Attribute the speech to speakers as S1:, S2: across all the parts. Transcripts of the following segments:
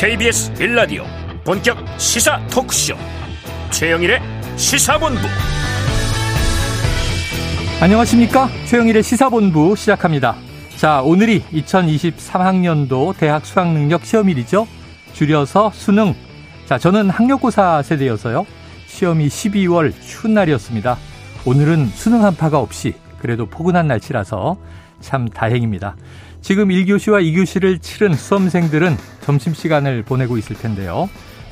S1: KBS 빌라디오 본격 시사 토크쇼. 최영일의 시사본부.
S2: 안녕하십니까? 최영일의 시사본부 시작합니다. 자 오늘이 2023학년도 대학 수학능력 시험일이죠. 줄여서 수능. 자 저는 학력고사 세대여서요. 시험이 12월 추운 날이었습니다. 오늘은 수능 한파가 없이 그래도 포근한 날씨라서 참 다행입니다 지금 1교시와 2교시를 치른 수험생들은 점심시간을 보내고 있을 텐데요.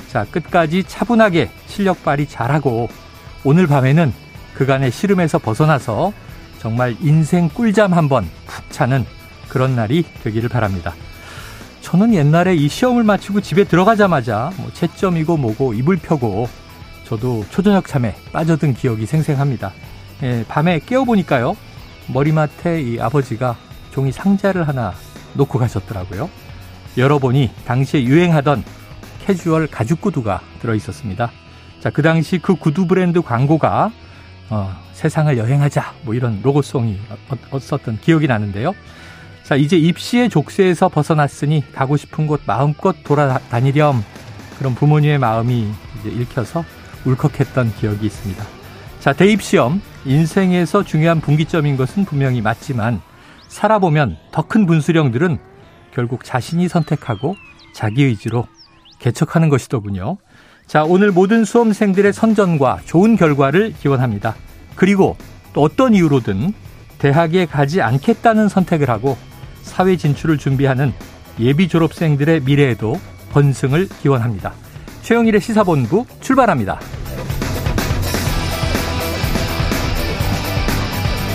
S2: 자, 끝까지 차분하게 실력 발휘 잘하고 오늘 밤에는 그간의 시름에서 벗어나서 정말 인생 꿀잠 한번 푹 자는 그런 날이 되기를 바랍니다. 저는 옛날에 이 시험을 마치고 집에 들어가자마자 뭐 채점이고 뭐고 이불 펴고 저도 초저녁 참에 빠져든 기억이 생생합니다. 예, 밤에 깨어보니까요. 머리맡에 이 아버지가 종이 상자를 하나 놓고 가셨더라고요. 열어보니 당시에 유행하던 캐주얼 가죽 구두가 들어 있었습니다. 자, 그 당시 그 구두 브랜드 광고가 어, 세상을 여행하자 뭐 이런 로고송이 없었던 기억이 나는데요. 자, 이제 입시의 족쇄에서 벗어났으니 가고 싶은 곳 마음껏 돌아다니렴 그런 부모님의 마음이 이제 읽혀서 울컥했던 기억이 있습니다. 자, 대입시험 인생에서 중요한 분기점인 것은 분명히 맞지만 살아보면 더 큰 분수령들은 결국 자신이 선택하고 자기 의지로 개척하는 것이더군요. 자, 오늘 모든 수험생들의 선전과 좋은 결과를 기원합니다. 그리고 또 어떤 이유로든 대학에 가지 않겠다는 선택을 하고 사회 진출을 준비하는 예비 졸업생들의 미래에도 번승을 기원합니다. 최영일의 시사본부 출발합니다.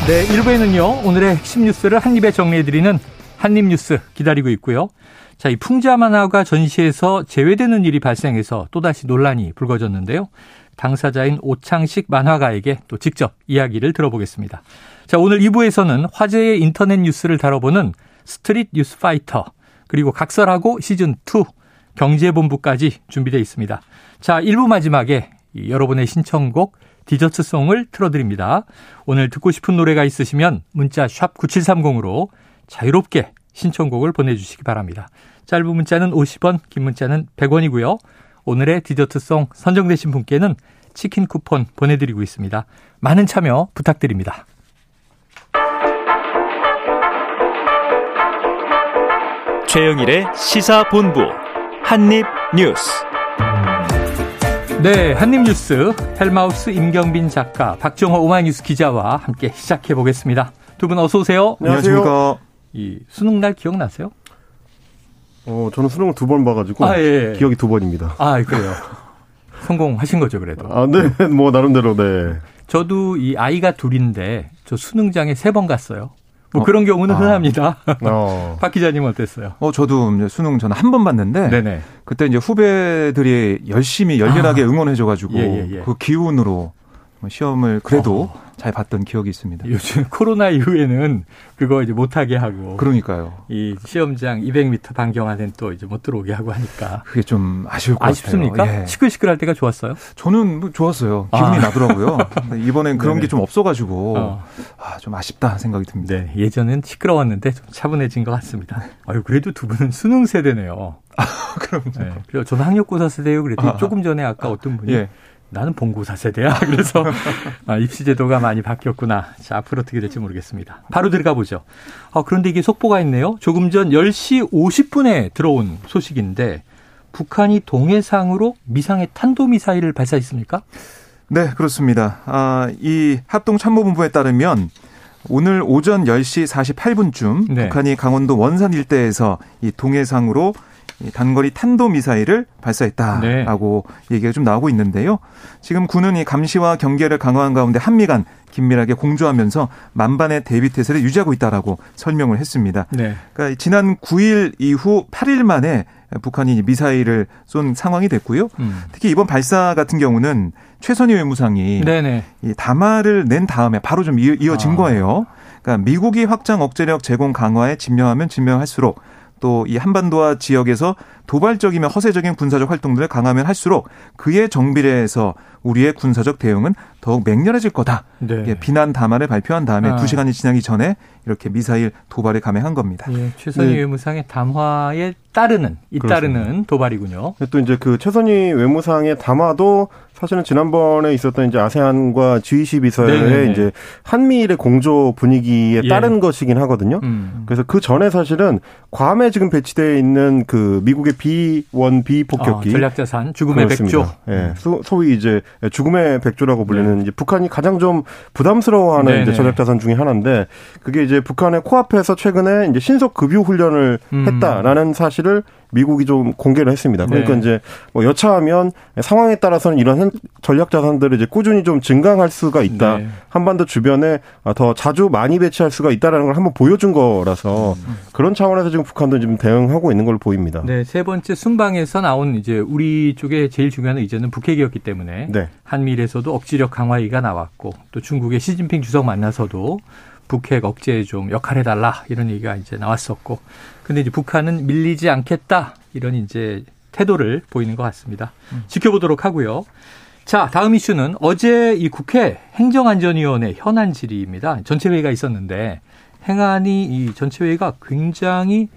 S2: 네, 1부에는요, 오늘의 핵심 뉴스를 한입에 정리해드리는 한입뉴스 기다리고 있고요. 자, 이 풍자 만화가 전시에서 제외되는 일이 발생해서 또다시 논란이 불거졌는데요. 당사자인 오창식 만화가에게 또 직접 이야기를 들어보겠습니다. 자, 오늘 2부에서는 화제의 인터넷 뉴스를 다뤄보는 스트릿 뉴스 파이터, 그리고 각설하고 시즌2 경제본부까지 준비되어 있습니다. 자, 1부 마지막에 여러분의 신청곡 디저트송을 틀어드립니다. 오늘 듣고 싶은 노래가 있으시면 문자 샵 9730으로 자유롭게 신청곡을 보내주시기 바랍니다. 짧은 문자는 50원, 긴 문자는 100원이고요. 오늘의 디저트송 선정되신 분께는 치킨 쿠폰 보내드리고 있습니다. 많은 참여 부탁드립니다.
S1: 최영일의 시사본부 한입뉴스
S2: 네, 한입뉴스 헬마우스 임경빈 작가, 박정호 오마이뉴스 기자와 함께 시작해 보겠습니다. 두 분 어서 오세요.
S3: 안녕하십니까.
S2: 이 수능 날 기억나세요?
S3: 어, 저는 수능을 두 번 봐가지고 아, 예. 기억이 두 번입니다.
S2: 아, 그래요. 성공하신 거죠, 그래도.
S3: 아, 네, 뭐 나름대로 네.
S2: 저도 이 아이가 둘인데 저 수능장에 세 번 갔어요. 뭐 어? 그런 경우는 아. 흔합니다. 어. 박 기자님 어땠어요?
S4: 어, 저도 이제 수능 저는 한 번 봤는데 네네. 그때 이제 후배들이 열심히 열렬하게 아. 응원해줘가지고 예, 예, 예. 그 기운으로 시험을 그래도 어. 잘 봤던 기억이 있습니다.
S2: 요즘 코로나 이후에는 그거 이제 못하게 하고.
S4: 그러니까요.
S2: 이 시험장 200m 반경 안엔 또 이제 못 들어오게 하고 하니까.
S4: 그게 좀 아쉬울 것
S2: 아쉽습니까?
S4: 같아요.
S2: 예. 시끌시끌할 때가 좋았어요?
S4: 저는 뭐 좋았어요. 기분이 아. 나더라고요. 이번엔 그런 게 좀 없어가지고 어. 아, 좀 아쉽다 생각이 듭니다.
S2: 네, 예전엔 시끄러웠는데 좀 차분해진 것 같습니다. 아유, 그래도 두 분은 수능 세대네요.
S4: 아, 그럼. 네.
S2: 저는 학력고사 세대요. 그랬더니 아, 조금 전에 아까 어떤 분이 예. 나는 봉고사 세대야. 그래서 아, 입시 제도가 많이 바뀌었구나. 자, 앞으로 어떻게 될지 모르겠습니다. 바로 들어가 보죠. 아, 그런데 이게 속보가 있네요. 조금 전 10시 50분에 들어온 소식인데 북한이 동해상으로 미상의 탄도미사일을 발사했습니까?
S4: 네, 그렇습니다. 아, 이 합동참모본부에 따르면 오늘 오전 10시 48분쯤 네. 북한이 강원도 원산 일대에서 이 동해상으로 단거리 탄도 미사일을 발사했다라고 네. 얘기가 좀 나오고 있는데요. 지금 군은 이 감시와 경계를 강화한 가운데 한미 간 긴밀하게 공조하면서 만반의 대비 태세를 유지하고 있다라고 설명을 했습니다. 네. 그러니까 지난 9일 이후 8일 만에 북한이 미사일을 쏜 상황이 됐고요. 음. 특히 이번 발사 같은 경우는 최선희 외무상이 네네. 이 담화를 낸 다음에 바로 좀 이어진 아. 거예요. 그러니까 미국이 확장 억제력 제공 강화에 진명하면 진명할수록 또 이 한반도와 지역에서 도발적이며 허세적인 군사적 활동들을 강하면 할수록 그의 정비례에서 우리의 군사적 대응은 더욱 맹렬해질 거다. 네. 예, 비난 담화를 발표한 다음에 아. 두 시간이 지나기 전에 이렇게 미사일 도발을 감행한 겁니다.
S2: 예, 최선희 네. 외무상의 담화에 따르는 잇따르는 그렇습니다. 도발이군요.
S3: 또 이제 그 최선희 외무상의 담화도 사실은 지난번에 있었던 이제 아세안과 G20 비서의 이제 한미일의 공조 분위기에 예. 따른 것이긴 하거든요. 음. 그래서 그 전에 사실은 괌에 지금 배치되어 있는 그 미국의 B1B 폭격기
S2: 어, 전략자산 죽음의 그렇습니다. 백조.
S3: 예. 소위 이제 죽음의 백조라고 불리는 네. 이제 북한이 가장 좀 부담스러워하는 네 이제 전략자산 중의 하나인데 그게 이제 북한의 코앞에서 최근에 이제 신속 급유 훈련을 음. 했다라는 사실을 미국이 좀 공개를 했습니다. 그러니까 네. 이제 뭐 여차하면 상황에 따라서는 이런 전략 자산들을 이제 꾸준히 좀 증강할 수가 있다. 네. 한반도 주변에 더 자주 많이 배치할 수가 있다라는 걸 한번 보여준 거라서 음. 그런 차원에서 지금 북한도 지금 대응하고 있는 걸로 보입니다.
S2: 네, 세 번째 순방에서 나온 이제 우리 쪽에 제일 중요한 이제는 북핵이었기 때문에 네. 한미일에서도 억지력 강화의가 나왔고 또 중국의 시진핑 주석 만나서도 북핵 억제에 좀 역할해달라 이런 얘기가 이제 나왔었고 근데 이제 북한은 밀리지 않겠다 이런 이제 태도를 보이는 것 같습니다. 음. 지켜보도록 하고요. 자, 다음 이슈는 어제 이 국회 행정안전위원회 현안 질의입니다. 전체회의가 있었는데 행안이 이 전체회의가 굉장히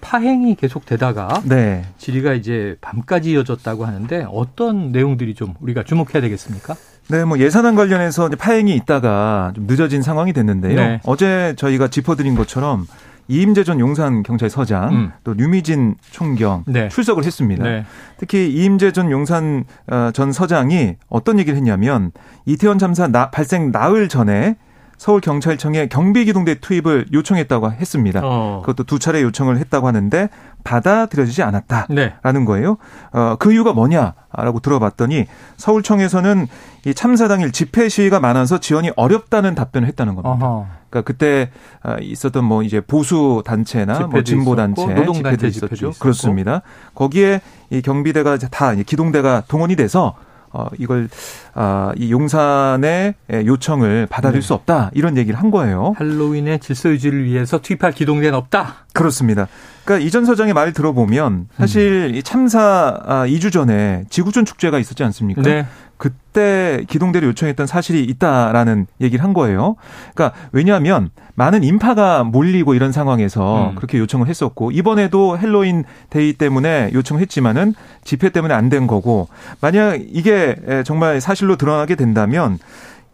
S2: 파행이 계속 되다가 네. 질의가 이제 밤까지 이어졌다고 하는데 어떤 내용들이 좀 우리가 주목해야 되겠습니까?
S4: 네, 뭐 예산안 관련해서 파행이 있다가 좀 늦어진 상황이 됐는데요. 네. 어제 저희가 짚어드린 것처럼 이임재 전 용산 경찰서장 음. 또 류미진 총경 네. 출석을 했습니다. 네. 특히 이임재 전 용산 어, 전 서장이 어떤 얘기를 했냐면 이태원 참사 나, 발생 나흘 전에 서울경찰청에 경비기동대 투입을 요청했다고 했습니다. 어. 그것도 두 차례 요청을 했다고 하는데 받아들여지지 않았다라는 네. 거예요. 어, 그 이유가 뭐냐라고 들어봤더니 서울청에서는 이 참사 당일 집회 시위가 많아서 지원이 어렵다는 답변을 했다는 겁니다. 어허. 그러니까 그때 아, 있었던 뭐 이제 보수 단체나 뭐 진보 단체 집회도 있었죠. 그렇습니다. 거기에 이 경비대가 다 기동대가 동원이 돼서 어, 이걸, 아, 이 용산의 요청을 받아들일 네. 수 없다. 이런 얘기를 한 거예요.
S2: 할로윈의 질서 유지를 위해서 투입할 기동대는 없다?
S4: 그렇습니다. 그러니까 이전 서장의 말을 들어보면 사실 음. 이 참사 2주 아, 전에 지구촌 축제가 있었지 않습니까? 네. 그때 기동대를 요청했던 사실이 있다라는 얘기를 한 거예요. 그러니까 왜냐하면 많은 인파가 몰리고 이런 상황에서 음. 그렇게 요청을 했었고 이번에도 헬로윈 데이 때문에 요청을 했지만은 집회 때문에 안 된 거고 만약 이게 정말 사실로 드러나게 된다면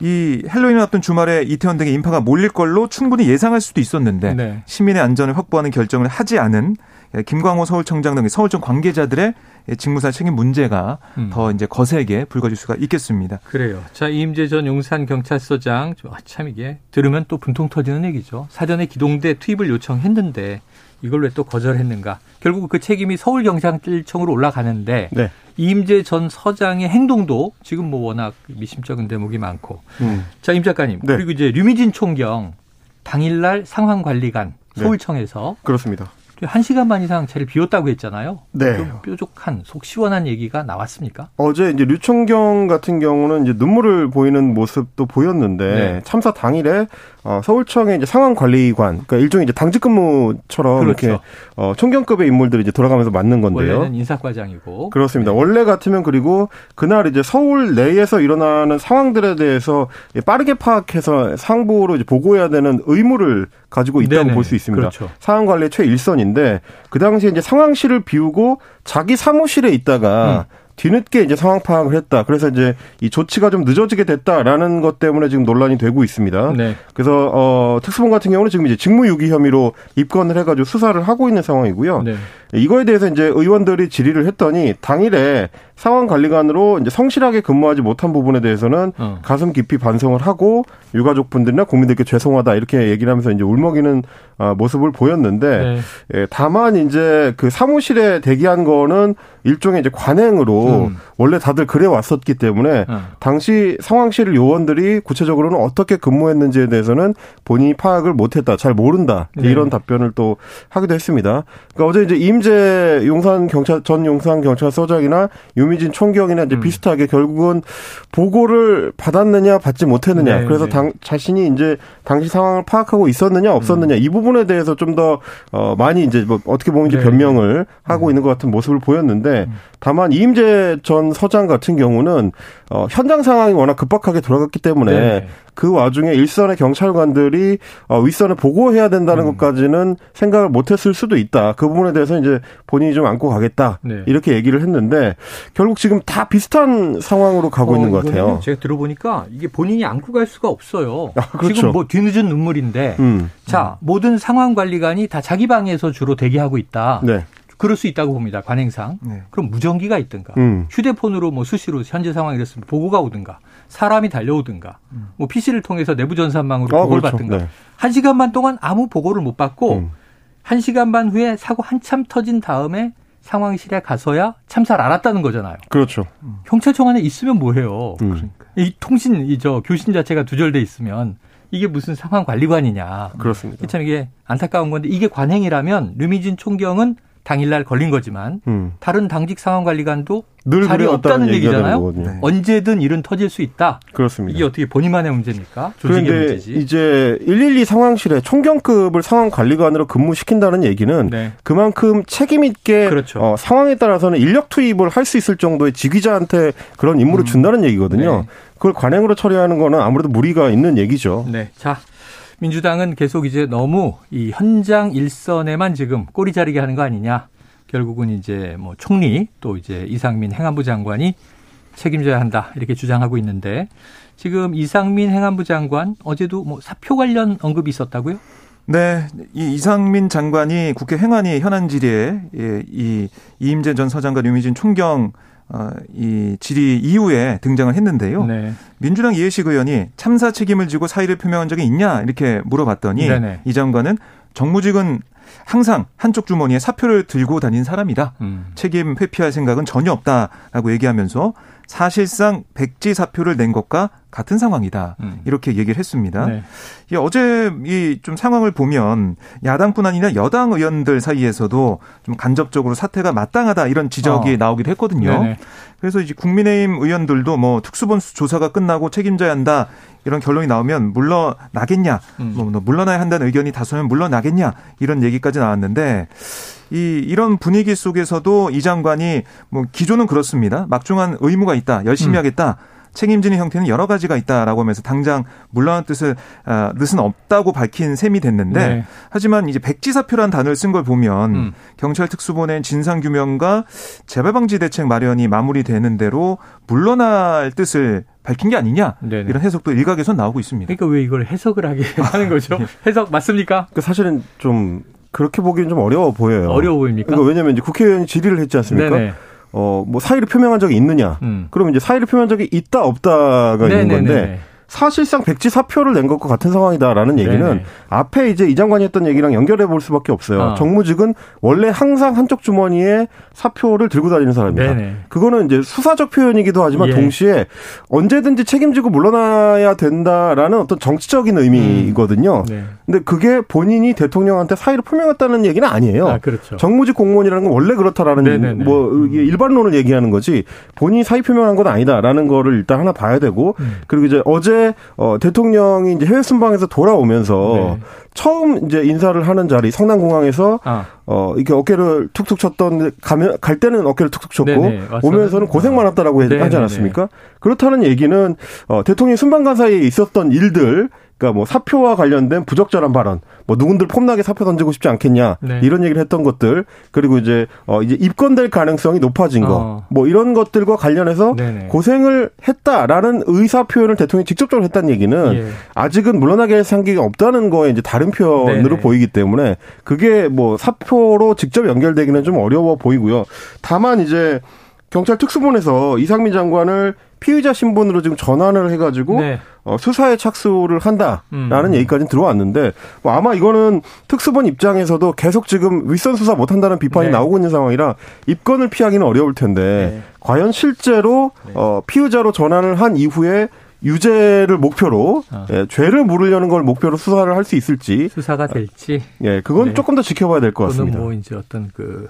S4: 이 헬로윈을 앞둔 주말에 이태원 등의 인파가 몰릴 걸로 충분히 예상할 수도 있었는데 네. 시민의 안전을 확보하는 결정을 하지 않은 김광호 서울청장 등 서울청 관계자들의 직무상 책임 문제가 음. 더 이제 거세게 불거질 수가 있겠습니다.
S2: 그래요. 자, 이임재 전 용산 경찰서장 아, 참 이게 들으면 또 분통 터지는 얘기죠. 사전에 기동대 투입을 요청했는데 이걸 왜 또 거절했는가? 결국 그 책임이 서울 경찰청으로 올라가는데 네. 이임재 전 서장의 행동도 지금 뭐 워낙 미심쩍은 대목이 많고. 음. 자, 임 작가님. 네. 그리고 이제 류미진 총경 당일날 상황관리관 네. 서울청에서
S3: 네. 그렇습니다.
S2: 한 시간 반 이상 차를 비웠다고 했잖아요. 네. 좀 뾰족한 속 시원한 얘기가 나왔습니까?
S3: 어제 이제 류총경 같은 경우는 이제 눈물을 보이는 모습도 보였는데 네. 참사 당일에 어, 서울청의 이제 상황관리관, 그러니까 일종의 이제 당직 근무처럼 그렇죠. 이렇게 어, 총경급의 인물들이 이제 돌아가면서 맞는 건데요.
S2: 원래는 인사과장이고
S3: 그렇습니다. 네. 원래 같으면 그리고 그날 이제 서울 내에서 일어나는 상황들에 대해서 빠르게 파악해서 상부로 이제 보고해야 되는 의무를 가지고 있다고 볼 수 있습니다. 그렇죠. 상황 관리 최일선인데 그 당시에 이제 상황실을 비우고 자기 사무실에 있다가 음. 뒤늦게 이제 상황 파악을 했다. 그래서 이제 이 조치가 좀 늦어지게 됐다라는 것 때문에 지금 논란이 되고 있습니다. 네. 그래서 어 특수본 같은 경우는 지금 이제 직무유기 혐의로 입건을 해가지고 수사를 하고 있는 상황이고요. 네. 이거에 대해서 이제 의원들이 질의를 했더니 당일에 상황관리관으로 이제 성실하게 근무하지 못한 부분에 대해서는 어. 가슴 깊이 반성을 하고 유가족분들이나 국민들께 죄송하다 이렇게 얘기를 하면서 이제 울먹이는 어, 모습을 보였는데 네. 예, 다만 이제 그 사무실에 대기한 거는 일종의 이제 관행으로 음. 원래 다들 그래 왔었기 때문에 음. 당시 상황실 요원들이 구체적으로는 어떻게 근무했는지에 대해서는 본인이 파악을 못했다, 잘 모른다 네. 이런 답변을 또 하기도 했습니다. 그러니까 어제 이제 임재 용산 경찰 전 용산 경찰서장이나 유미진 총경이나 이제 음. 비슷하게 결국은 보고를 받았느냐 받지 못했느냐. 네, 그래서 네. 당 자신이 이제 당시 상황을 파악하고 있었느냐 없었느냐 음. 이 부분에 대해서 좀더 어, 많이 이제 뭐 어떻게 보면 이제 네. 변명을 하고 음. 있는 것 같은 모습을 보였는데 음. 다만 이임재 전 서장 같은 경우는 어, 현장 상황이 워낙 급박하게 돌아갔기 때문에 네. 그 와중에 일선의 경찰관들이 어, 윗선에 보고해야 된다는 음. 것까지는 생각을 못했을 수도 있다. 그 부분에 대해서 이제 본인이 좀 안고 가겠다 네. 이렇게 얘기를 했는데 결국 지금 다 비슷한 상황으로 가고 어, 있는 것 같아요.
S2: 제가 들어보니까 이게 본인이 안고 갈 수가 없어요. 아, 그렇죠. 지금 뭐 뒤늦은 눈물인데 음. 자 모든 상황 관리관이 다 자기 방에서 주로 대기하고 있다. 네. 그럴 수 있다고 봅니다. 관행상. 네. 그럼 무전기가 있든가 음. 휴대폰으로 뭐 수시로 현재 상황 이랬으면 보고가 오든가 사람이 달려오든가 음. 뭐 PC를 통해서 내부 전산망으로 아, 보고를 그렇죠. 받든가 네. 한 시간반 동안 아무 보고를 못 받고 음. 한 시간 반 후에 사고 한참 터진 다음에 상황실에 가서야 참사를 알았다는 거잖아요.
S3: 그렇죠.
S2: 경찰청 안에 있으면 뭐해요. 음. 그러니까. 이 통신 이저 교신 자체가 두절돼 있으면 이게 무슨 상황 관리관이냐.
S3: 그렇습니다.
S2: 참 이게 안타까운 건데 이게 관행이라면 류미진 총경은 당일날 걸린 거지만 음. 다른 당직 상황관리관도 늘 자리 없다는 얘기잖아요. 네. 언제든 일은 터질 수 있다.
S3: 그렇습니다.
S2: 이게 어떻게 본인만의 문제입니까? 조직의 문제지.
S3: 이제 112 상황실에 총경급을 상황관리관으로 근무시킨다는 얘기는 네. 그만큼 책임 있게 그렇죠. 어, 상황에 따라서는 인력 투입을 할 수 있을 정도의 지휘자한테 그런 임무를 음. 준다는 얘기거든요. 네. 그걸 관행으로 처리하는 거는 아무래도 무리가 있는 얘기죠.
S2: 네. 자, 민주당은 계속 이제 너무 이 현장 일선에만 지금 꼬리 자르게 하는 거 아니냐. 결국은 이제 뭐 총리 또 이제 이상민 행안부 장관이 책임져야 한다. 이렇게 주장하고 있는데 지금 이상민 행안부 장관 어제도 뭐 사표 관련 언급이 있었다고요?
S4: 네, 이 이상민 장관이 국회 행안위 현안 질의에 예, 이 이임재 전 서장과 류미진 총경 어, 이 질의 이후에 등장을 했는데요. 네. 민주당 이해식 의원이 참사 책임을 지고 사의를 표명한 적이 있냐 이렇게 물어봤더니 네네. 이 장관은 정무직은 항상 한쪽 주머니에 사표를 들고 다닌 사람이다. 음. 책임 회피할 생각은 전혀 없다라고 얘기하면서 사실상 백지 사표를 낸 것과 같은 상황이다. 음. 이렇게 얘기를 했습니다. 네. 예, 어제 이 좀 상황을 보면 야당뿐 아니라 여당 의원들 사이에서도 좀 간접적으로 사태가 마땅하다 이런 지적이 어. 나오기도 했거든요. 네네. 그래서 이제 국민의힘 의원들도 뭐 특수본수 조사가 끝나고 책임져야 한다 이런 결론이 나오면 물러나겠냐, 음. 뭐 물러나야 한다는 의견이 다수면 물러나겠냐 이런 얘기까지 나왔는데 이 이런 분위기 속에서도 이 장관이 뭐 기조는 그렇습니다. 막중한 의무가 있다, 열심히 음. 하겠다. 책임지는 형태는 여러 가지가 있다라고 하면서 당장 물러난 뜻을 아, 뜻은 없다고 밝힌 셈이 됐는데 네. 하지만 이제 백지사표란 단어를 쓴 걸 보면 음. 경찰 특수본의 진상 규명과 재발 방지 대책 마련이 마무리되는 대로 물러날 뜻을 밝힌 게 아니냐 네네. 이런 해석도 일각에서 나오고 있습니다.
S2: 그러니까 왜 이걸 해석을 하게 하는 거죠? 예. 해석 맞습니까?
S3: 그 사실은 좀 그렇게 보기는 좀 어려워 보여요.
S2: 어려워 보입니까?
S3: 그러니까 왜냐하면 이제 국회의원이 질의를 했지 않습니까? 네네. 어, 뭐 사의를 표명한 적이 있느냐? 음. 그러면 이제 사의를 표명한 적이 있다 없다가 네네네. 있는 건데 사실상 백지 사표를 낸 것과 같은 상황이다라는 얘기는 네네. 앞에 이제 이 장관이 했던 얘기랑 연결해 볼 수밖에 없어요. 어. 정무직은 원래 항상 한쪽 주머니에 사표를 들고 다니는 사람입니다. 네네. 그거는 이제 수사적 표현이기도 하지만 예. 동시에 언제든지 책임지고 물러나야 된다라는 어떤 정치적인 의미거든요. 음. 네. 근데 그게 본인이 대통령한테 사의를 표명했다는 얘기는 아니에요. 아, 그렇죠. 정무직 공무원이라는 건 원래 그렇다라는 네네네. 뭐 음. 일반론을 얘기하는 거지 본인이 사의 표명한 건 아니다라는 거를 일단 하나 봐야 되고 음. 그리고 이제 어제 어, 대통령이 이제 해외 순방에서 돌아오면서 네. 처음 이제 인사를 하는 자리 성남공항에서 아. 어 이렇게 어깨를 툭툭 쳤던 가면 갈 때는 어깨를 툭툭 쳤고 네네, 오면서는 고생 많았다라고 네네네. 하지 않았습니까? 그렇다는 얘기는 어 대통령 순방 간 사이에 있었던 일들 그러니까 뭐 사표와 관련된 부적절한 발언, 뭐 누군들 폼나게 사표 던지고 싶지 않겠냐 네. 이런 얘기를 했던 것들 그리고 이제 어 이제 입건될 가능성이 높아진 거, 어. 뭐 이런 것들과 관련해서 네네. 고생을 했다라는 의사 표현을 대통령이 직접적으로 했다는 얘기는 예. 아직은 물러나게 할 상기가 없다는 거에 이제 다른 표현으로 네네. 보이기 때문에 그게 뭐 사표로 직접 연결되기는 좀 어려워 보이고요. 다만 이제 경찰 특수본에서 이상민 장관을 피의자 신분으로 지금 전환을 해가지고 네. 어, 수사에 착수를 한다라는 음. 얘기까지는 들어왔는데 뭐 아마 이거는 특수본 입장에서도 계속 지금 윗선 수사 못한다는 비판이 네. 나오고 있는 상황이라 입건을 피하기는 어려울 텐데 네. 과연 실제로 네. 어, 피의자로 전환을 한 이후에 유죄를 목표로 어. 예, 죄를 물으려는 걸 목표로 수사를 할 수 있을지
S2: 수사가 될지
S3: 예 그건 네. 조금 더 지켜봐야 될 것 같습니다.
S2: 뭐 이제 어떤 그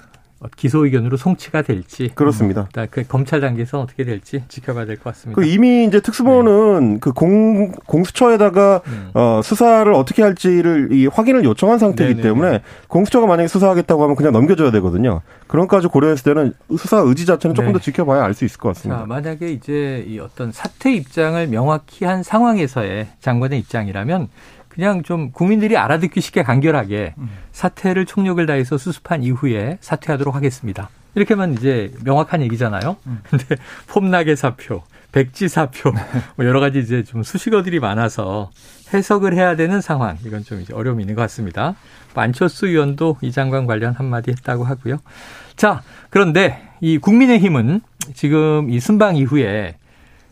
S2: 기소 의견으로 송치가 될지
S3: 그렇습니다.
S2: 음, 그 검찰 단계에서 어떻게 될지 지켜봐야 될 것 같습니다.
S3: 그 이미 이제 특수본은 네. 그공 공수처에다가 음. 어, 수사를 어떻게 할지를 이 확인을 요청한 상태이기 네네. 때문에 공수처가 만약에 수사하겠다고 하면 그냥 넘겨줘야 되거든요. 그런 까지 고려했을 때는 수사 의지 자체는 조금 네. 더 지켜봐야 알 수 있을 것 같습니다.
S2: 자, 만약에 이제 이 어떤 사퇴 입장을 명확히 한 상황에서의 장관의 입장이라면 그냥 좀 국민들이 알아듣기 쉽게 간결하게 음. 사퇴를 총력을 다해서 수습한 이후에 사퇴하도록 하겠습니다. 이렇게만 이제 명확한 얘기잖아요. 음. 근데 폼나게 사표, 백지 사표, 뭐 여러 가지 이제 좀 수식어들이 많아서 해석을 해야 되는 상황. 이건 좀 이제 어려움이 있는 것 같습니다. 안철수 의원도 이 장관 관련 한마디 했다고 하고요. 자, 그런데 이 국민의힘은 지금 이 순방 이후에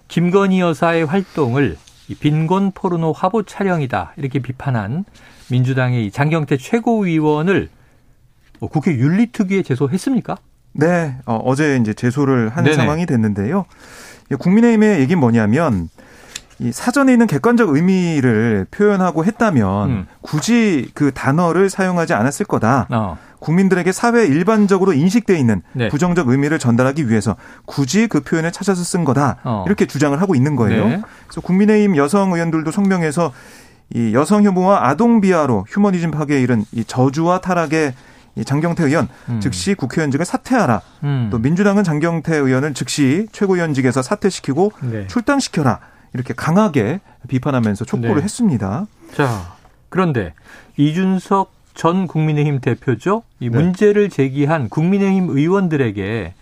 S2: 김건희 여사의 활동을 빈곤 포르노 화보 촬영이다 이렇게 비판한 민주당의 장경태 최고위원을 뭐 국회 윤리특위에 제소했습니까?
S4: 네, 어, 제 이제 제소를 한 네네. 상황이 됐는데요. 국민의힘의 얘기는 뭐냐면 이 사전에 있는 객관적 의미를 표현하고 했다면 음. 굳이 그 단어를 사용하지 않았을 거다. 어. 국민들에게 사회 일반적으로 인식돼 있는 네. 부정적 의미를 전달하기 위해서 굳이 그 표현을 찾아서 쓴 거다. 어. 이렇게 주장을 하고 있는 거예요. 네. 그래서 국민의힘 여성 의원들도 성명에서 이 여성 혐오와 아동 비하로 휴머니즘 파괴에 이른 이 저주와 타락의 이 장경태 의원 음. 즉시 국회의원직을 사퇴하라. 음. 또 민주당은 장경태 의원을 즉시 최고위원직에서 사퇴시키고 네. 출당시켜라. 이렇게 강하게 비판하면서 촉구를 네. 했습니다.
S2: 자, 그런데 이준석 전 국민의힘 대표죠. 이 네. 문제를 제기한 국민의힘 의원들에게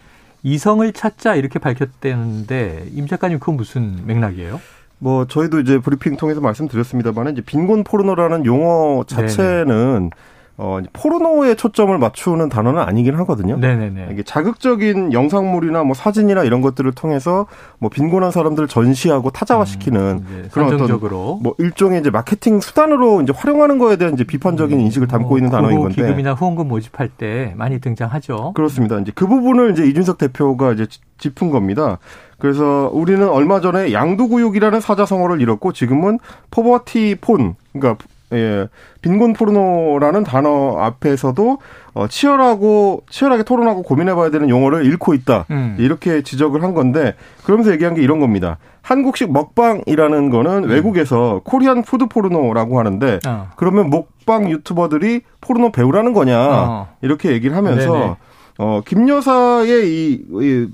S2: 이성을 찾자 이렇게 밝혔대는데 임 작가님 그건 무슨 맥락이에요?
S3: 뭐 저희도 이제 브리핑 통해서 말씀드렸습니다만 이제 빈곤 포르노라는 용어 자체는 네네. 어, 포르노에 초점을 맞추는 단어는 아니긴 하거든요. 네네네. 이게 자극적인 영상물이나 뭐 사진이나 이런 것들을 통해서 뭐 빈곤한 사람들을 전시하고 타자화시키는 음, 그런 어떤 뭐 일종의 이제 마케팅 수단으로 이제 활용하는 거에 대한 이제 비판적인 음, 인식을 담고 뭐 있는 단어인 건데.
S2: 기금이나 후원금 모집할 때 많이 등장하죠.
S3: 그렇습니다. 이제 그 부분을 이제 이준석 대표가 이제 짚은 겁니다. 그래서 우리는 얼마 전에 양두구육이라는 사자성어를 잃었고 지금은 poverty porn, 그러니까 예, 빈곤 포르노라는 단어 앞에서도 어, 치열하고 치열하게 토론하고 고민해봐야 되는 용어를 잃고 있다 음. 이렇게 지적을 한 건데 그러면서 얘기한 게 이런 겁니다. 한국식 먹방이라는 거는 음. 외국에서 Korean food 포르노라고 하는데 어. 그러면 먹방 유튜버들이 포르노 배우라는 거냐 어. 이렇게 얘기를 하면서 네네. 어, 김 여사의 이, 이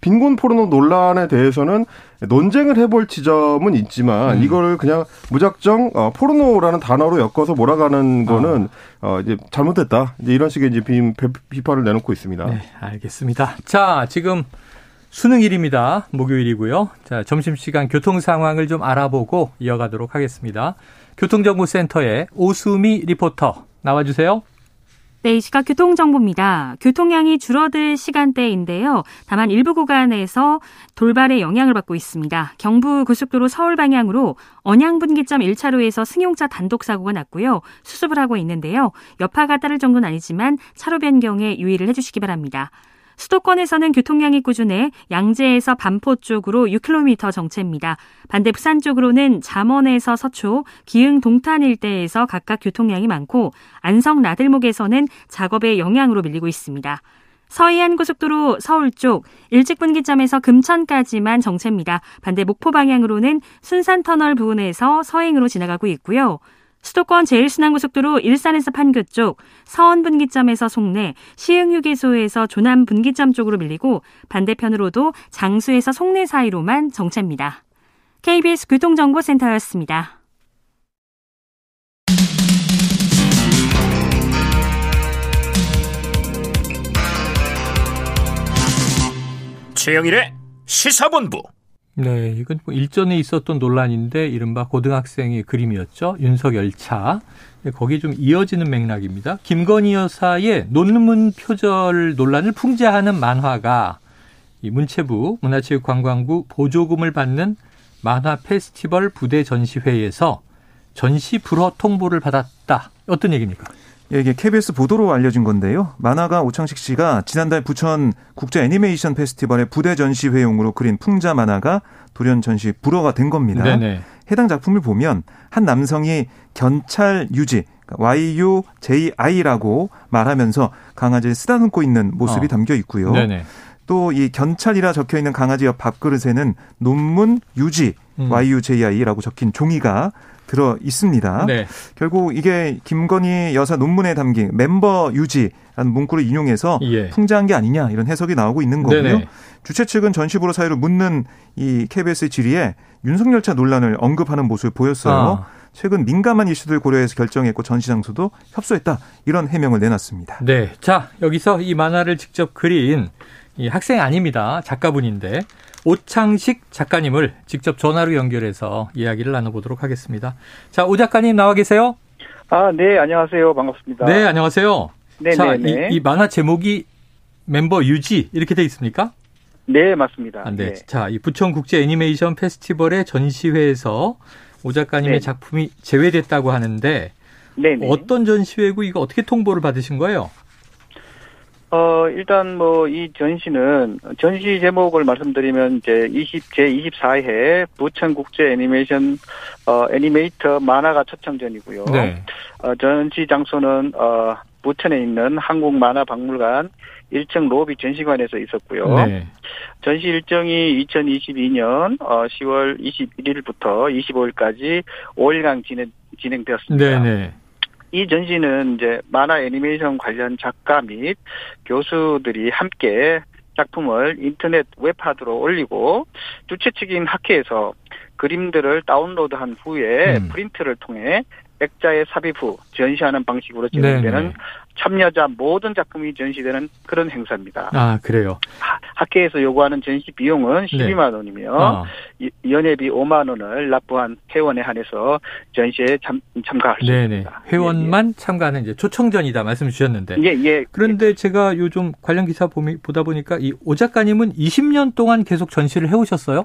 S3: 빈곤 포르노 논란에 대해서는 논쟁을 해볼 지점은 있지만 음. 이걸 그냥 무작정 어, 포르노라는 단어로 엮어서 몰아가는 거는 어. 어 이제 잘못됐다. 이제 이런 식의 이제 비, 비판을 내놓고 있습니다. 네,
S2: 알겠습니다. 자, 지금 수능일입니다. 목요일이고요. 자, 점심시간 교통 상황을 좀 알아보고 이어가도록 하겠습니다. 교통정보센터의 오수미 리포터 나와주세요.
S5: 네, 이 시각 교통정보입니다. 교통량이 줄어들 시간대인데요. 다만 일부 구간에서 돌발의 영향을 받고 있습니다. 경부 고속도로 서울 방향으로 언양분기점 1차로에서 승용차 단독 사고가 났고요. 수습을 하고 있는데요. 여파가 따를 정도는 아니지만 차로 변경에 유의를 해주시기 바랍니다. 수도권에서는 교통량이 꾸준해 양재에서 반포 쪽으로 6km 정체입니다. 반대 부산 쪽으로는 잠원에서 서초, 기흥 동탄 일대에서 각각 교통량이 많고 안성 나들목에서는 작업의 영향으로 밀리고 있습니다. 서해안 고속도로 서울 쪽 일직분기점에서 금천까지만 정체입니다. 반대 목포 방향으로는 순산터널 부근에서 서행으로 지나가고 있고요. 수도권 제일순환고속도로 일산에서 판교 쪽, 서원 분기점에서 송내, 시흥휴게소에서 조남 분기점 쪽으로 밀리고 반대편으로도 장수에서 송내 사이로만 정체입니다. KBS 교통정보센터였습니다.
S1: 최영일의 시사본부
S2: 네, 이건 뭐 일전에 있었던 논란인데 이른바 고등학생의 그림이었죠. 윤석열차. 네, 거기에 좀 이어지는 맥락입니다. 김건희 여사의 논문 표절 논란을 풍자하는 만화가 이 문체부 문화체육관광부 보조금을 받는 만화 페스티벌 부대 전시회에서 전시 불허 통보를 받았다. 어떤 얘기입니까?
S4: 예, 이게 KBS 보도로 알려진 건데요. 만화가 오창식 씨가 지난달 부천 국제 애니메이션 페스티벌의 부대 전시 회용으로 그린 풍자 만화가 돌연 전시 불허가 된 겁니다. 네네. 해당 작품을 보면 한 남성이 견찰 유지 YUJI라고 말하면서 강아지를 쓰다듬고 있는 모습이 어. 담겨 있고요. 또 이 견찰이라 적혀 있는 강아지 옆 밥그릇에는 논문 유지 음. YUJI라고 적힌 종이가 들어 있습니다. 네. 결국 이게 김건희 여사 논문에 담긴 멤버 유지라는 문구를 인용해서 예. 풍자한 게 아니냐 이런 해석이 나오고 있는 거고요. 네네. 주최 측은 전시부로 사유를 묻는 이 KBS 질의에 윤석열 차 논란을 언급하는 모습을 보였어요. 아. 최근 민감한 이슈들 고려해서 결정했고 전시 장소도 협소했다 이런 해명을 내놨습니다.
S2: 네, 자 여기서 이 만화를 직접 그린 이 학생 아닙니다. 작가분인데 오창식 작가님을 직접 전화로 연결해서 이야기를 나눠보도록 하겠습니다. 자, 오 작가님 나와 계세요?
S6: 아, 네, 안녕하세요. 반갑습니다.
S2: 네, 안녕하세요. 네, 자, 네, 네. 이, 이, 만화 제목이 멤버 유지 이렇게 돼 있습니까?
S6: 네, 맞습니다.
S2: 아, 네. 네. 자, 이 부천 국제 애니메이션 페스티벌의 전시회에서 오 작가님의 네. 작품이 제외됐다고 하는데 네, 네. 어떤 전시회고 이거 어떻게 통보를 받으신 거예요?
S6: 어, 일단 뭐 이 전시는 전시 제목을 말씀드리면 이제 20, 제 24회 부천 국제 애니메이션 어 애니메이터 만화가 초청전이고요. 네. 어, 전시 장소는 어 부천에 있는 한국 만화 박물관 1층 로비 전시관에서 있었고요. 네. 전시 일정이 2022년 어 10월 21일부터 25일까지 5일간 진행 진행되었습니다. 이 전시는 이제 만화 애니메이션 관련 작가 및 교수들이 함께 작품을 인터넷 웹하드로 올리고 주최 측인 학회에서 그림들을 다운로드한 후에 음. 프린트를 통해 액자에 삽입 후 전시하는 방식으로 진행되는 참여자 모든 작품이 전시되는 그런 행사입니다.
S2: 아, 그래요?
S6: 학회에서 요구하는 전시 비용은 12만 네. 원이며 어. 연회비 5만 원을 납부한 회원에 한해서 전시에 참, 참가할 수 네네. 있습니다.
S2: 회원만 예, 예. 참가하는 이제 초청전이다 말씀 주셨는데. 예, 예. 그런데 예. 제가 요즘 관련 기사 보다 보니까 이 오 작가님은 20년 동안 계속 전시를 해오셨어요?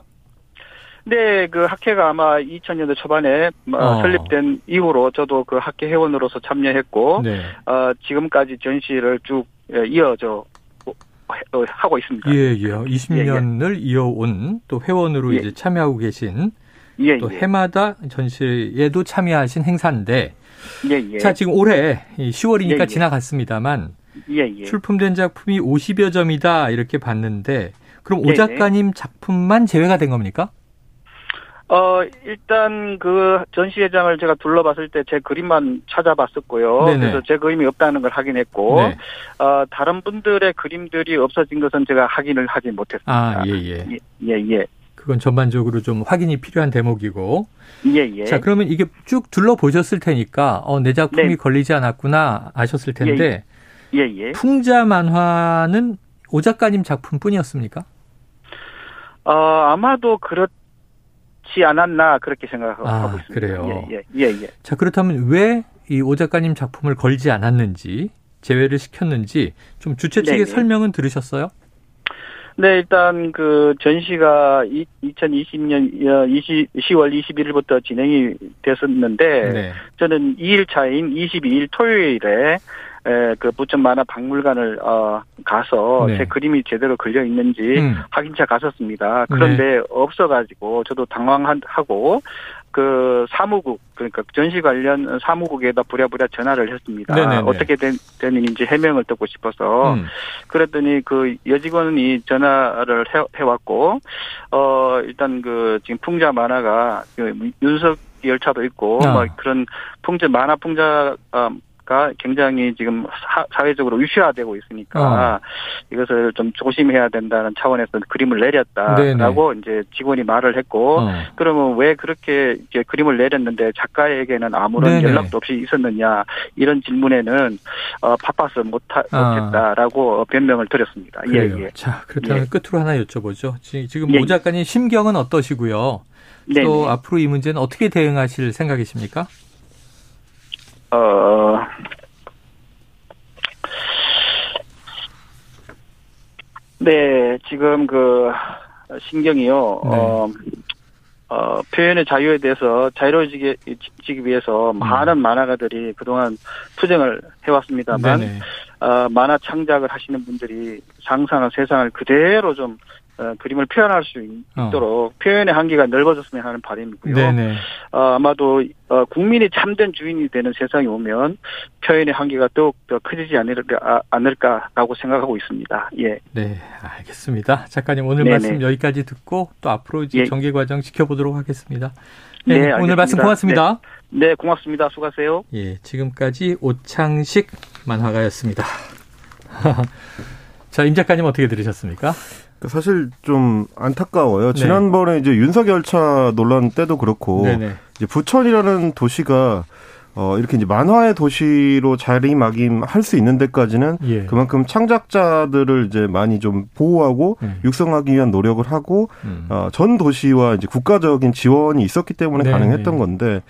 S6: 네, 그 학회가 아마 2000년대 초반에 뭐 어. 설립된 이후로 저도 그 학회 회원으로서 참여했고, 네. 어, 지금까지 전시를 쭉 예, 이어져 어, 하고 있습니다.
S2: 예, 예. 20년을 예, 예. 이어온 또 회원으로 예. 이제 참여하고 계신 예, 또 예. 해마다 전시에도 참여하신 행사인데. 자 지금 올해 10월이니까 지나갔습니다만 출품된 작품이 50여 점이다 이렇게 봤는데, 그럼 오 작가님 작품만 제외가 된 겁니까?
S6: 어, 일단 그 전시회장을 제가 둘러봤을 때 제 그림만 찾아봤었고요. 네네. 그래서 제 그림이 없다는 걸 확인했고, 네. 어, 다른 분들의 그림들이 없어진 것은 제가 확인을 하지 못했습니다.
S2: 아, 예, 예.
S6: 예, 예. 예.
S2: 그건 전반적으로 좀 확인이 필요한 대목이고. 예, 예. 자, 그러면 이게 쭉 둘러보셨을 테니까, 어, 내 작품이 네. 걸리지 않았구나 아셨을 텐데. 예, 예. 예. 풍자 만화는 오 작가님 작품 뿐이었습니까?
S6: 어, 아마도 그렇 지 않았나 그렇게 생각하고 아, 있습니다.
S2: 그래요. 예, 예, 예, 예. 자 그렇다면 왜 이 오 작가님 작품을 걸지 않았는지 제외를 시켰는지 좀 주최 측의 네네. 설명은 들으셨어요?
S6: 네, 일단 그 전시가 2020년 20, 10월 21일부터 진행이 됐었는데 네. 저는 2일 차인 22일 토요일에 에, 그 부천 만화 박물관을 어 가서 네. 제 그림이 제대로 걸려 있는지 음. 확인차 갔었습니다. 그런데 네. 없어가지고 저도 당황하고 그 사무국 그러니까 전시 관련 사무국에다 부랴부랴 전화를 했습니다. 네네네. 어떻게 된, 된 일인지 해명을 듣고 싶어서 음. 그랬더니 그 여직원이 전화를 해, 해왔고 어 일단 그 지금 풍자 만화가 그 윤석 열차도 있고 아. 뭐 그런 풍자 만화 풍자 어, 가 굉장히 지금 사, 회적으로 위시화되고 있으니까 어. 이것을 좀 조심해야 된다는 차원에서 그림을 내렸다라고 네네. 이제 직원이 말을 했고 어. 그러면 왜 그렇게 이제 그림을 내렸는데 작가에게는 아무런 네네. 연락도 없이 있었느냐 이런 질문에는 어, 바빠서 못하, 아. 못했다라고 변명을 드렸습니다.
S2: 예, 예. 자 그렇다면 예. 끝으로 하나 여쭤보죠. 지금 예. 모 작가님 심경은 어떠시고요? 네네. 또 앞으로 이 문제는 어떻게 대응하실 생각이십니까? 어,
S6: 네, 지금 그 신경이요. 네. 어, 어, 표현의 자유에 대해서 자유로워지기 위해서 음. 많은 만화가들이 그동안 투쟁을 해왔습니다만, 어, 만화 창작을 하시는 분들이 상상한 세상을 그대로 좀 어, 그림을 표현할 수 있도록 어. 표현의 한계가 넓어졌으면 하는 바람이고요. 네네. 어, 아마도 어, 국민이 참된 주인이 되는 세상이 오면 표현의 한계가 더욱 더 커지지 않을까, 아, 않을까라고 생각하고 있습니다. 예.
S2: 네, 알겠습니다. 작가님 오늘 네네. 말씀 여기까지 듣고 또 앞으로 이제 예. 전개 과정 지켜보도록 하겠습니다. 네, 네 오늘 말씀 고맙습니다.
S6: 네. 네, 고맙습니다. 수고하세요.
S2: 예, 지금까지 오창식 만화가였습니다. 자, 임 작가님 어떻게 들으셨습니까?
S3: 그 사실 좀 안타까워요. 네. 지난번에 이제 윤석열 차 논란 때도 그렇고 네네. 이제 부천이라는 도시가 어 이렇게 이제 만화의 도시로 자리막임 할 수 있는 데까지는 예. 그만큼 창작자들을 이제 많이 좀 보호하고 음. 육성하기 위한 노력을 하고 음. 어전 도시와 이제 국가적인 지원이 있었기 때문에 네네. 가능했던 건데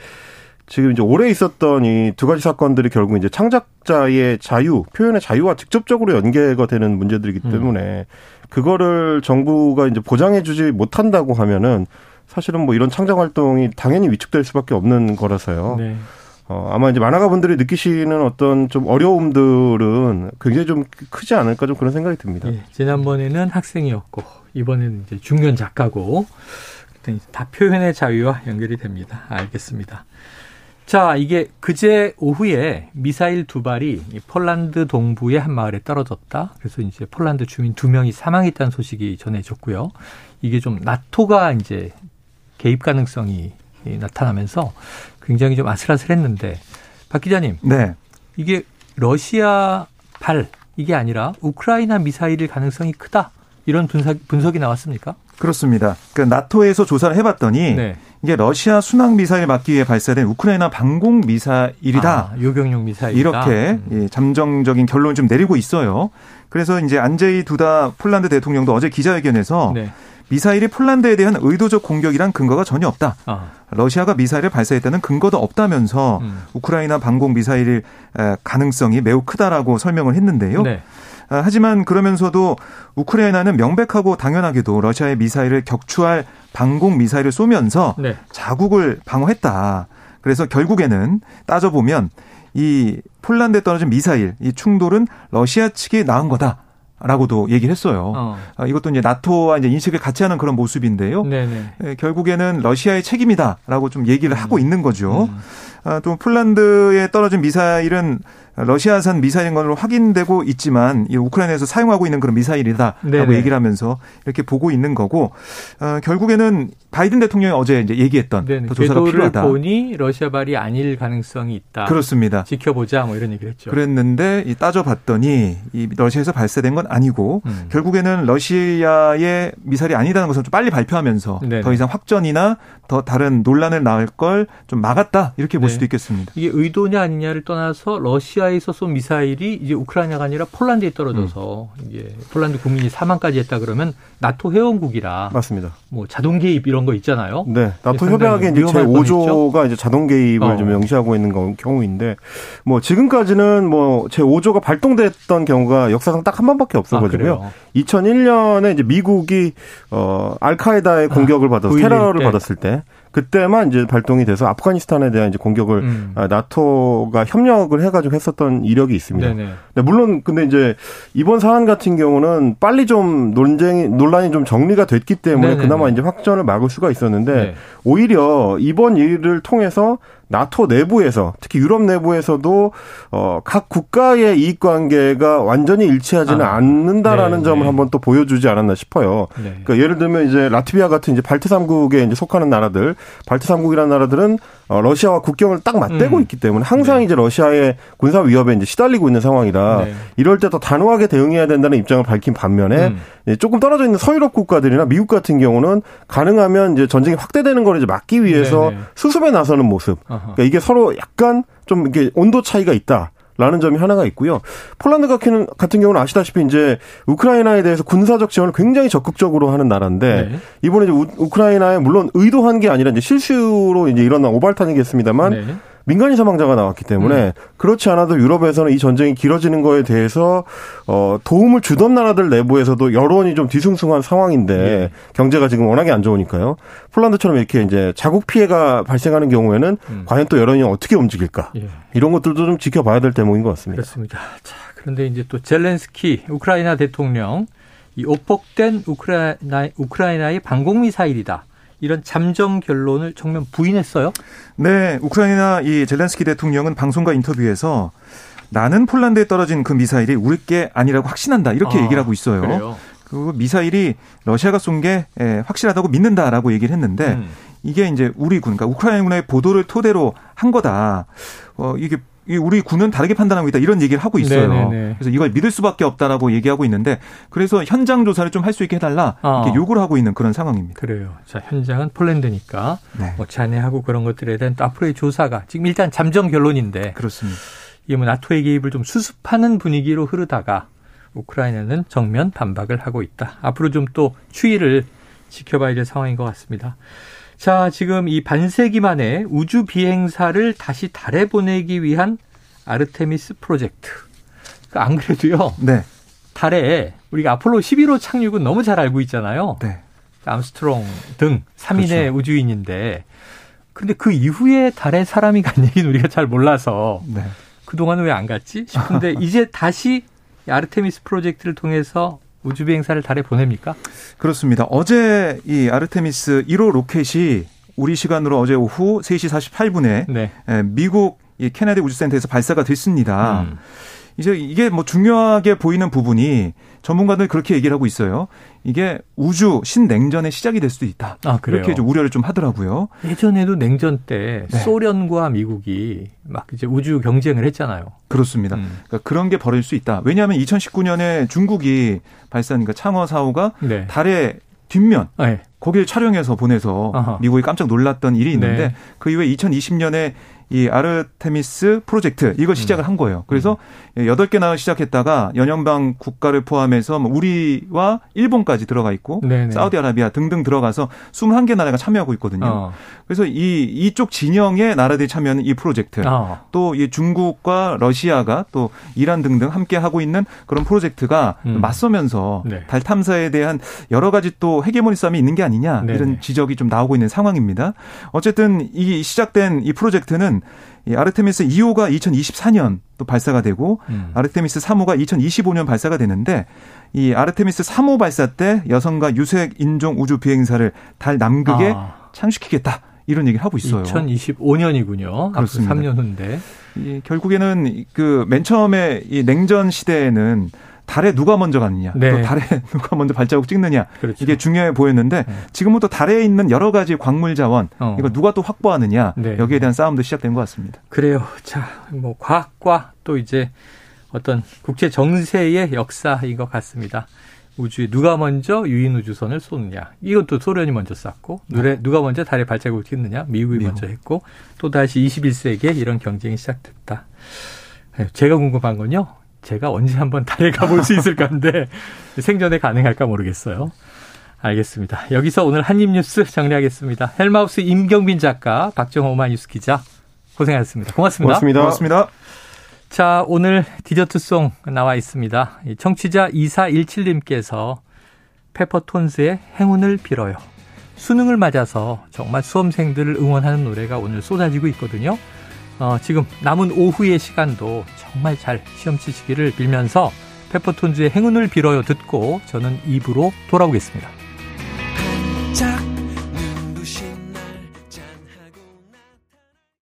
S3: 지금 이제 올해 있었던 이 두 가지 사건들이 결국 이제 창작자의 자유, 표현의 자유와 직접적으로 연계가 되는 문제들이기 음. 때문에 음. 그거를 정부가 이제 보장해주지 못한다고 하면은 사실은 뭐 이런 창작 활동이 당연히 위축될 수밖에 없는 거라서요. 네. 어, 아마 이제 만화가 분들이 느끼시는 어떤 좀 어려움들은 굉장히 좀 크지 않을까 좀 그런 생각이 듭니다. 예,
S2: 지난번에는 학생이었고 이번에는 이제 중년 작가고 다 표현의 자유와 연결이 됩니다. 알겠습니다. 자, 이게 그제 오후에 미사일 두 발이 폴란드 동부의 한 마을에 떨어졌다. 그래서 이제 폴란드 주민 두 명이 사망했다는 소식이 전해졌고요. 이게 좀 나토가 이제 개입 가능성이 나타나면서 굉장히 좀 아슬아슬했는데 박 기자님,
S4: 네.
S2: 이게 러시아 발 이게 아니라 우크라이나 미사일일 가능성이 크다 이런 분석, 분석이 나왔습니까?
S4: 그렇습니다. 그 나토에서 조사를 해봤더니 네. 이게 러시아 순항 미사일 막기 위해 발사된 우크라이나 방공 미사일이다. 아,
S2: 요격용 미사일
S4: 이렇게 음. 예, 잠정적인 결론을 좀 내리고 있어요. 그래서 이제 안제이 두다 폴란드 대통령도 어제 기자회견에서 네. 미사일이 폴란드에 대한 의도적 공격이란 근거가 전혀 없다. 아. 러시아가 미사일을 발사했다는 근거도 없다면서 음. 우크라이나 방공 미사일 가능성이 매우 크다라고 설명을 했는데요. 네. 아, 하지만 그러면서도 우크라이나는 명백하고 당연하게도 러시아의 미사일을 격추할 방공 미사일을 쏘면서 네. 자국을 방어했다. 그래서 결국에는 따져보면 이 폴란드에 떨어진 미사일 이 충돌은 러시아 측이 낳은 거다. 라고도 얘기를 했어요. 어. 아, 이것도 이제 나토와 이제 인식을 같이 하는 그런 모습인데요. 네네. 예, 결국에는 러시아의 책임이다라고 좀 얘기를 음. 하고 있는 거죠. 음. 아, 또 폴란드에 떨어진 미사일은 러시아산 미사일인 걸로 확인되고 있지만 이 우크라이나에서 사용하고 있는 그런 미사일이다라고 네네. 얘기를 하면서 이렇게 보고 있는 거고 어, 결국에는 바이든 대통령이 어제 이제 얘기했던
S2: 더 조사가 필요하다. 보니 러시아발이 아닐 가능성이 있다.
S4: 그렇습니다.
S2: 지켜보자 뭐 이런 얘기를 했죠.
S4: 그랬는데 이 따져봤더니 이 러시아에서 발사된 건 아니고 음. 결국에는 러시아의 미사일이 아니다는 것을 좀 빨리 발표하면서 네네. 더 이상 확전이나 더 다른 논란을 낳을 걸 좀 막았다 이렇게 볼 네. 수도 있겠습니다.
S2: 이게 의도냐 아니냐를 떠나서 러시아 에서 쏜 미사일이 이제 우크라이나가 아니라 폴란드에 떨어져서 음. 이게 폴란드 국민이 사망까지 했다 그러면 나토 회원국이라
S3: 맞습니다.
S2: 뭐 자동 개입 이런 거 있잖아요.
S3: 네, 나토 협약에 이제 제 5조가 이제 자동 개입을 어. 좀 명시하고 있는 경우인데 뭐 지금까지는 뭐제 5조가 발동됐던 경우가 역사상 딱 한 번밖에 없어가지고요. 아, 2001년에 이제 미국이 어 알카에다의 공격을 아, 받아서 테러를 때. 받았을 때 그때만 이제 발동이 돼서 아프가니스탄에 대한 이제 공격을 음. 아, 나토가 협력을 해가지고 했었던 이력이 있습니다. 네네. 네, 물론 근데 이제 이번 사안 같은 경우는 빨리 좀 논쟁이 논란이 좀 정리가 됐기 때문에 네네네. 그나마 이제 확전을 막을 수가 있었는데 네. 오히려 이번 일을 통해서 나토 내부에서 특히 유럽 내부에서도 어, 각 국가의 이익 관계가 완전히 일치하지는 아, 않는다라는 네, 점을 네. 한번 또 보여주지 않았나 싶어요. 네. 그러니까 예를 들면 이제 라트비아 같은 이제 발트 삼국에 이제 속하는 나라들, 발트 삼국이라는 나라들은 어, 러시아와 국경을 딱 맞대고 음. 있기 때문에 항상 네. 이제 러시아의 군사 위협에 이제 시달리고 있는 상황이라 네. 이럴 때 더 단호하게 대응해야 된다는 입장을 밝힌 반면에 음. 조금 떨어져 있는 서유럽 국가들이나 미국 같은 경우는 가능하면 이제 전쟁이 확대되는 걸 이제 막기 위해서 수습에 나서는 모습. 그러니까 이게 서로 약간 좀 이게 온도 차이가 있다. 라는 점이 하나가 있고요. 폴란드 같은 경우는 아시다시피 이제 우크라이나에 대해서 군사적 지원을 굉장히 적극적으로 하는 나라인데 네. 이번에 이제 우, 크라이나에 물론 의도한 게 아니라 이제 실수로 이제 일어난 오발탄이겠습니다만 네. 민간인 사망자가 나왔기 때문에 음. 그렇지 않아도 유럽에서는 이 전쟁이 길어지는 거에 대해서 어 도움을 주던 나라들 내부에서도 여론이 좀 뒤숭숭한 상황인데 예. 경제가 지금 워낙에 안 좋으니까요. 폴란드처럼 이렇게 이제 자국 피해가 발생하는 경우에는 음. 과연 또 여론이 어떻게 움직일까? 예. 이런 것들도 좀 지켜봐야 될 대목인 것 같습니다.
S2: 그렇습니다. 자, 그런데 이제 또 젤렌스키 우크라이나 대통령 이 오폭된 우크라이나 우크라이나의 방공 미사일이다. 이런 잠정 결론을 정면 부인했어요.
S4: 네, 우크라이나 이 젤렌스키 대통령은 방송과 인터뷰에서 나는 폴란드에 떨어진 그 미사일이 우리 게 아니라고 확신한다 이렇게 아, 얘기를 하고 있어요. 그래요? 그 미사일이 러시아가 쏜게 예, 확실하다고 믿는다라고 얘기를 했는데 음. 이게 이제 우리 군, 그러니까 우크라이나군의 보도를 토대로 한 거다. 어, 이게 우리 군은 다르게 판단하고 있다 이런 얘기를 하고 있어요. 네네네. 그래서 이걸 믿을 수밖에 없다라고 얘기하고 있는데 그래서 현장 조사를 좀 할 수 있게 해달라 어. 이렇게 요구를 하고 있는 그런 상황입니다.
S2: 그래요. 자 현장은 폴란드니까 네. 뭐 잔해하고 그런 것들에 대한 또 앞으로의 조사가 지금 일단 잠정 결론인데
S4: 그렇습니다.
S2: 이게 뭐 나토의 개입을 좀 수습하는 분위기로 흐르다가 우크라이나는 정면 반박을 하고 있다. 앞으로 좀 또 추이를 지켜봐야 될 상황인 것 같습니다. 자, 지금 이 반세기 만에 우주 비행사를 다시 달에 보내기 위한 아르테미스 프로젝트. 그안 그래도요. 네. 달에 우리가 아폴로 11호 착륙은 너무 잘 알고 있잖아요. 네. 암스트롱 등 3인의 그렇죠. 우주인인데 근데 그 이후에 달에 사람이 간 얘기는 우리가 잘 몰라서 네. 그동안은 왜안 갔지 싶은데 이제 다시 아르테미스 프로젝트를 통해서 우주 비행사를 달에 보냅니까?
S4: 그렇습니다. 어제 이 아르테미스 1호 로켓이 우리 시간으로 어제 오후 3시 48분에 네. 미국 이 케네디 우주센터에서 발사가 됐습니다. 음. 이제 이게 뭐 중요하게 보이는 부분이 전문가들 그렇게 얘기를 하고 있어요. 이게 우주 신냉전의 시작이 될 수도 있다. 아, 그렇게 좀 우려를 좀 하더라고요.
S2: 예전에도 냉전 때 네. 소련과 미국이 막 이제 우주 경쟁을 했잖아요.
S4: 그렇습니다. 음. 그러니까 그런 게 벌어질 수 있다. 왜냐하면 2019년에 중국이 발사한 그 창어 4호가 네. 달에 뒷면 네. 거기를 촬영해서 보내서 아하. 미국이 깜짝 놀랐던 일이 있는데 네. 그 이후에 2020년에 이 아르테미스 프로젝트 이걸 음. 시작을 한 거예요. 그래서 음. 여덟 개나 시작했다가 연연방 국가를 포함해서 뭐 우리와 일본까지 들어가 있고 네네. 사우디아라비아 등등 들어가서 21개 나라가 참여하고 있거든요. 어. 그래서 이 이쪽 진영의 나라들이 참여하는 이 프로젝트 어. 또이 중국과 러시아가 또 이란 등등 함께 하고 있는 그런 프로젝트가 음. 맞서면서 네. 달 탐사에 대한 여러 가지 또 헤게모니 싸움이 있는 게 아니냐 네네. 이런 지적이 좀 나오고 있는 상황입니다. 어쨌든 이 시작된 이 프로젝트는 이 아르테미스 2호가 2024년 또 발사가 되고 음. 아르테미스 3호가 2025년 발사가 되는데 이 아르테미스 3호 발사 때 여성과 유색 인종 우주 비행사를 달 남극에 아. 창시키겠다. 이런 얘기를 하고 있어요.
S2: 2025년이군요. 그렇습니다. 3년 후인데.
S4: 이 결국에는 그 맨 처음에 이 냉전 시대에는 달에 누가 먼저 갔느냐, 네. 또 달에 누가 먼저 발자국 찍느냐 그렇죠. 이게 중요해 보였는데 네. 지금은 또 달에 있는 여러 가지 광물 자원 어. 이거 누가 또 확보하느냐 네. 여기에 대한 싸움도 시작된 것 같습니다.
S2: 그래요. 자, 뭐 과학과 또 이제 어떤 국제 정세의 역사인 것 같습니다. 우주에 누가 먼저 유인 우주선을 쏘느냐 이것도 소련이 먼저 쐈고 네. 누가 먼저 달에 발자국을 찍느냐 미국이 미국. 먼저 했고 또 다시 21세기에 이런 경쟁이 시작됐다. 네, 제가 궁금한 건요. 제가 언제 한번 달에 가볼 수 있을까 한데 생전에 가능할까 모르겠어요. 알겠습니다. 여기서 오늘 한입뉴스 정리하겠습니다. 헬마우스 임경빈 작가, 박정호 마뉴스 기자 고생하셨습니다. 고맙습니다.
S4: 고맙습니다. 고맙습니다.
S2: 자, 오늘 디저트송 나와 있습니다. 청취자 2417님께서 페퍼톤스의 행운을 빌어요. 수능을 맞아서 정말 수험생들을 응원하는 노래가 오늘 쏟아지고 있거든요. 어, 지금 남은 오후의 시간도 정말 잘 시험 치시기를 빌면서 페퍼톤즈의 행운을 빌어요 듣고 저는 입으로 돌아오겠습니다. 자.